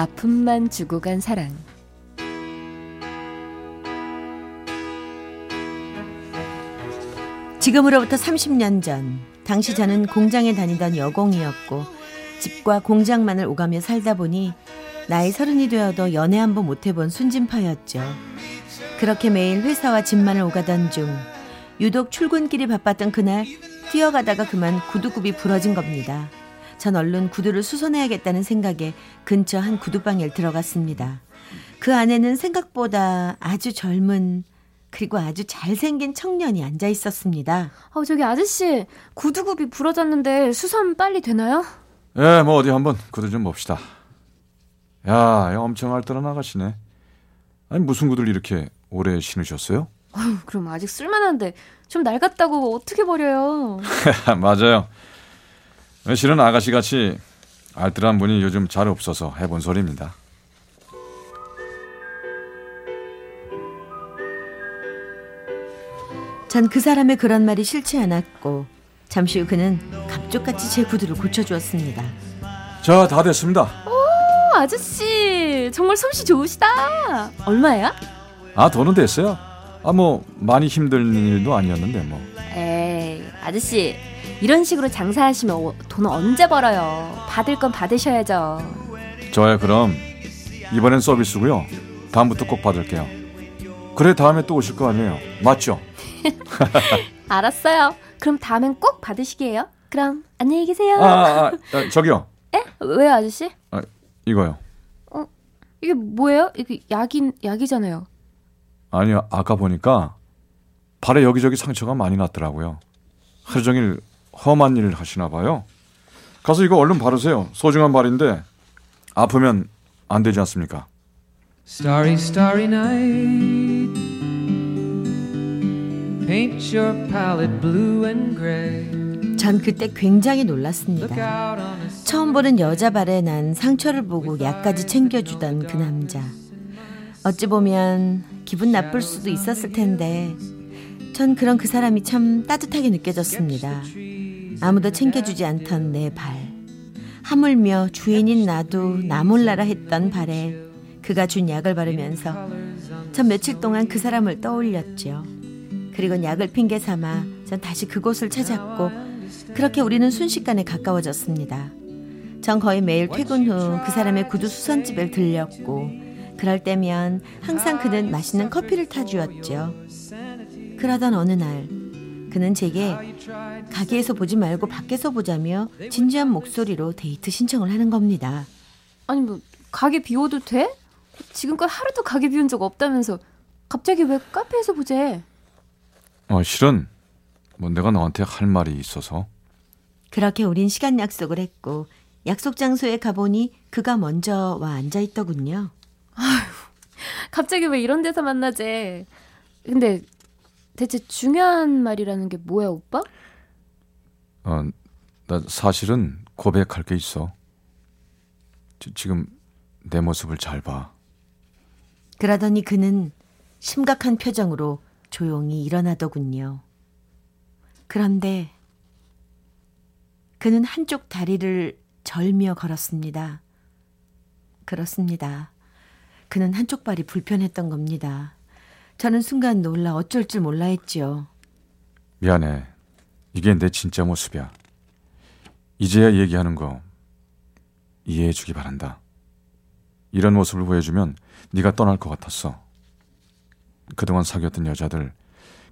아픔만 주고 간 사랑 지금으로부터 30년 전 당시 저는 공장에 다니던 여공이었고 집과 공장만을 오가며 살다 보니 나이 서른이 되어도 연애 한 번 못 해본 순진파였죠. 그렇게 매일 회사와 집만을 오가던 중 유독 출근길이 바빴던 그날 뛰어가다가 그만 구두굽이 부러진 겁니다. 전 얼른 구두를 수선해야겠다는 생각에 근처 한 구두방에 들어갔습니다. 그 안에는 생각보다 아주 젊은 그리고 아주 잘생긴 청년이 앉아 있었습니다. 어, 저기 아저씨 구두굽이 부러졌는데 수선 빨리 되나요? 예, 뭐 어디 한번 구두 좀 봅시다. 야, 야 엄청 알뜰한 아가씨네. 아니 무슨 구두를 이렇게 오래 신으셨어요? 어휴, 그럼 아직 쓸만한데 좀 낡았다고 어떻게 버려요? 맞아요. 실은 아가씨 같이 알뜰한 분이 요즘 잘 없어서 해본 소리입니다. 전 그 사람의 그런 말이 싫지 않았고 잠시 후 그는 갑쪽같이 제 구두를 고쳐주었습니다. 자, 다 됐습니다. 어, 아저씨 정말 솜씨 좋으시다. 얼마야? 아, 돈은 됐어요. 아, 뭐 많이 힘든 일도 아니었는데 뭐. 에이 아저씨 이런 식으로 장사하시면 오- 돈 언제 벌어요? 받을 건 받으셔야죠. 저야 그럼 이번엔 서비스고요. 다음부터 꼭 받을게요. 그래 다음에 또 오실 거 아니에요. 맞죠? 알았어요. 그럼 다음엔 꼭 받으시게요. 그럼 안녕히 계세요. 아, 아, 아, 아, 저기요. 에? 왜요 아저씨? 아, 이거요. 이게 뭐예요? 이게 약인 약이잖아요. 아니요. 아까 보니까 발에 여기저기 상처가 많이 났더라고요. 하루 종일 험한 일 하시나 봐요. 가서 이거 얼른 바르세요. 소중한 발인데 아프면 안 되지 않습니까? Starry, starry night. Paint your palette blue and gray. 전 그때 굉장히 Look 놀랐습니다. out on a 처음 보는 여자 발에 난 상처를 보고 약까지 챙겨주던 그 남자. 어찌 보면 기분 나쁠 수도 있었을 텐데, 전 그런 그 사람이 참 따뜻하게 느껴졌습니다. 아무도 챙겨주지 않던 내 발. 하물며 주인인 나도 나 몰라라 했던 발에 그가 준 약을 바르면서 전 며칠 동안 그 사람을 떠올렸죠. 그리고 약을 핑계 삼아 전 다시 그곳을 찾았고 그렇게 우리는 순식간에 가까워졌습니다. 전 거의 매일 퇴근 후 그 사람의 구두 수선집에 들렸고 그럴 때면 항상 그는 맛있는 커피를 타주었죠. 그러던 어느 날 그는 제게 가게에서 보지 말고 밖에서 보자며 진지한 목소리로 데이트 신청을 하는 겁니다. 아니 뭐 가게 비워도 돼? 지금껏 하루도 가게 비운 적 없다면서 갑자기 왜 카페에서 보재? 어, 실은 뭐 내가 너한테 할 말이 있어서 그렇게 우린 시간 약속을 했고 약속 장소에 가보니 그가 먼저 와 앉아 있더군요. 갑자기 왜 이런 데서 만나재? 근데 대체 중요한 말이라는 게 뭐야 오빠? 어, 나 사실은 고백할 게 있어. 지, 지금 내 모습을 잘 봐. 그러더니 그는 심각한 표정으로 조용히 일어나더군요. 그런데 그는 한쪽 다리를 절며 걸었습니다. 그렇습니다. 그는 한쪽 발이 불편했던 겁니다. 저는 순간 놀라 어쩔 줄 몰라 했지요. 미안해. 이게 내 진짜 모습이야. 이제야 얘기하는 거 이해해 주기 바란다. 이런 모습을 보여주면 네가 떠날 것 같았어. 그동안 사귀었던 여자들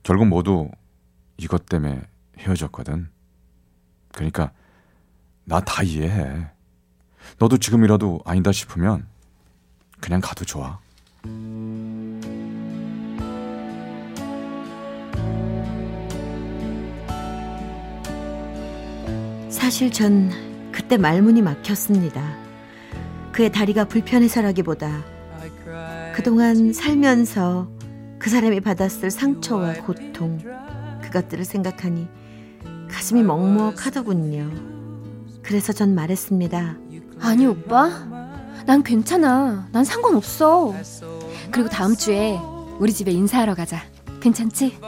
결국 모두 이것 때문에 헤어졌거든. 그러니까 나 다 이해해. 너도 지금이라도 아니다 싶으면 그냥 가도 좋아. 사실 전 그때 말문이 막혔습니다. 그의 다리가 불편해서라기보다 그동안 살면서 그 사람이 받았을 상처와 고통 그것들을 생각하니 가슴이 먹먹하더군요. 그래서 전 말했습니다. 아니 오빠, 난 괜찮아. 난 상관없어. 그리고 다음 주에 우리 집에 인사하러 가자. 괜찮지?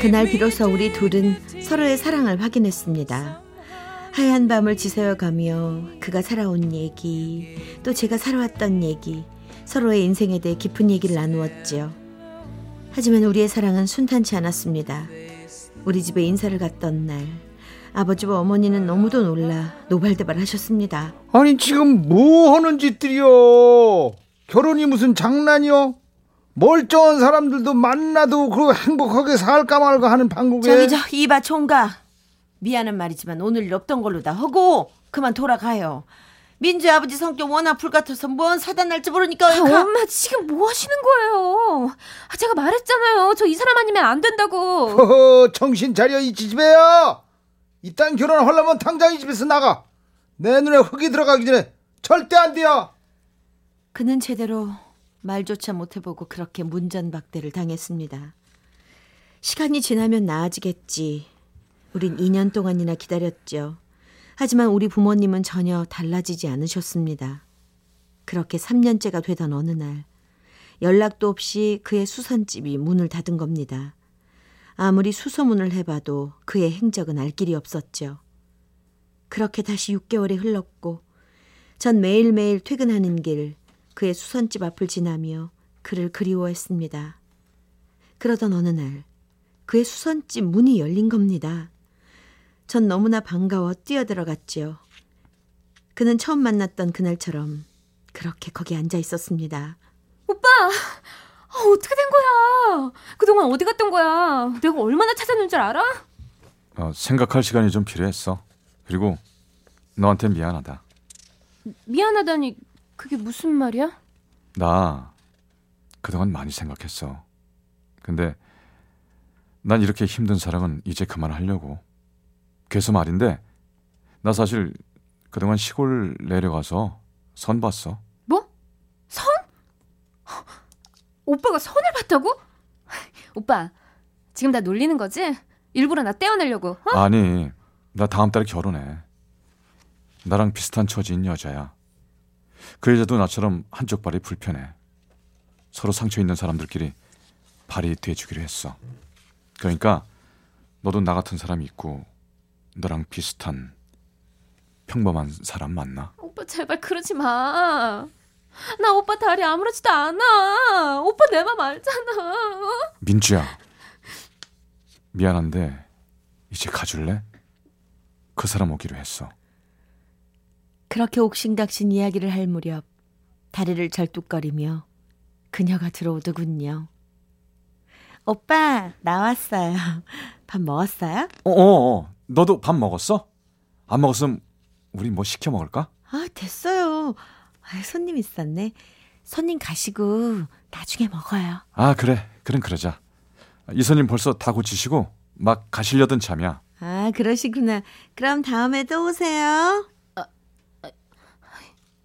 그날 비로소 우리 둘은 서로의 사랑을 확인했습니다. 하얀 밤을 지새워 가며 그가 살아온 얘기, 또 제가 살아왔던 얘기, 서로의 인생에 대해 깊은 얘기를 나누었지요. 하지만 우리의 사랑은 순탄치 않았습니다. 우리 집에 인사를 갔던 날, 아버지와 어머니는 너무도 놀라 노발대발 하셨습니다. 아니 지금 뭐 하는 짓들이요? 결혼이 무슨 장난이요? 멀쩡한 사람들도 만나도 그 행복하게 살까 말까 하는 방국에 저기 저 이봐 총각 미안한 말이지만 오늘 일 없던 걸로 다 하고 그만 돌아가요. 민주 아버지 성격 워낙 불같아서 뭔 사단 날지 모르니까 아, 엄마 지금 뭐 하시는 거예요? 아, 제가 말했잖아요. 저 이 사람 아니면 안 된다고. 허허 정신 차려 이 지지배야 이딴 결혼 하려면 당장 이 집에서 나가 내 눈에 흙이 들어가기 전에 절대 안 돼요 그는 제대로 말조차 못해보고 그렇게 문전박대를 당했습니다. 시간이 지나면 나아지겠지. 우린 2년 동안이나 기다렸죠. 하지만 우리 부모님은 전혀 달라지지 않으셨습니다. 그렇게 3년째가 되던 어느 날 연락도 없이 그의 수선집이 문을 닫은 겁니다. 아무리 수소문을 해봐도 그의 행적은 알 길이 없었죠. 그렇게 다시 6개월이 흘렀고 전 매일매일 퇴근하는 길 그의 수선집 앞을 지나며 그를 그리워했습니다. 그러던 어느 날 그의 수선집 문이 열린 겁니다. 전 너무나 반가워 뛰어들어갔지요. 그는 처음 만났던 그날처럼 그렇게 거기 앉아 있었습니다. 오빠, 아, 어떻게 된 거야? 그동안 어디 갔던 거야? 내가 얼마나 찾았는 줄 알아? 어, 생각할 시간이 좀 필요했어. 그리고 너한테 미안하다. 미안하다니 그게 무슨 말이야? 나 그동안 많이 생각했어. 근데 난 이렇게 힘든 사랑은 이제 그만하려고. 그래서 말인데 나 사실 그동안 시골 내려가서 선 봤어. 뭐? 선? 오빠가 선을 봤다고? 오빠, 지금 나 놀리는 거지? 일부러 나 떼어내려고, 어? 아니, 나 다음 달에 결혼해. 나랑 비슷한 처지인 여자야. 그 여자도 나처럼 한쪽 발이 불편해. 서로 상처 있는 사람들끼리 발이 돼주기로 했어. 그러니까 너도 나 같은 사람이 있고 너랑 비슷한 평범한 사람 만나. 오빠 제발 그러지 마. 나 오빠 다리 아무렇지도 않아. 오빠 내 맘 알잖아. 어? 민주야. 미안한데 이제 가줄래? 그 사람 오기로 했어. 그렇게 옥신각신 이야기를 할 무렵 다리를 절뚝거리며 그녀가 들어오더군요. 오빠 나왔어요. 밥 먹었어요? 어, 어, 어. 너도 밥 먹었어? 안 먹었으면 우리 뭐 시켜 먹을까? 아 됐어요. 아, 손님 있었네. 손님 가시고 나중에 먹어요. 아 그래, 그럼 그러자. 이선님 벌써 다 고치시고 막 가시려던 참이야. 아 그러시구나. 그럼 다음에 또 오세요.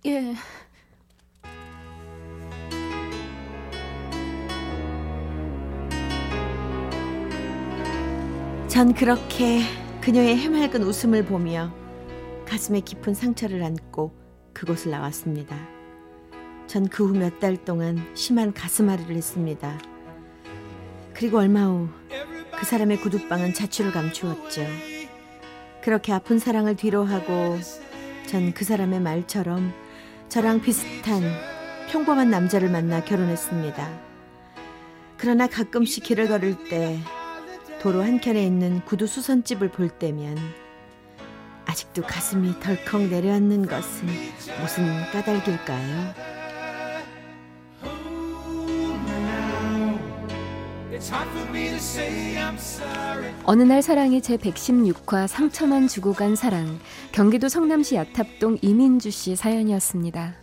예. 전 그렇게 그녀의 해맑은 웃음을 보며 가슴에 깊은 상처를 안고 그곳을 나왔습니다. 전 그 후 몇 달 동안 심한 가슴앓이를 했습니다. 그리고 얼마 후 그 사람의 구두방은 자취를 감추었죠. 그렇게 아픈 사랑을 뒤로하고 전 그 사람의 말처럼 저랑 비슷한 평범한 남자를 만나 결혼했습니다. 그러나 가끔씩 길을 걸을 때 도로 한켠에 있는 구두 수선집을 볼 때면 아직도 가슴이 덜컥 내려앉는 것은 무슨 까닭일까요? 어느 날 사랑이 제 116화 상처만 주고 간 사랑 경기도 성남시 야탑동 이민주 씨 사연이었습니다.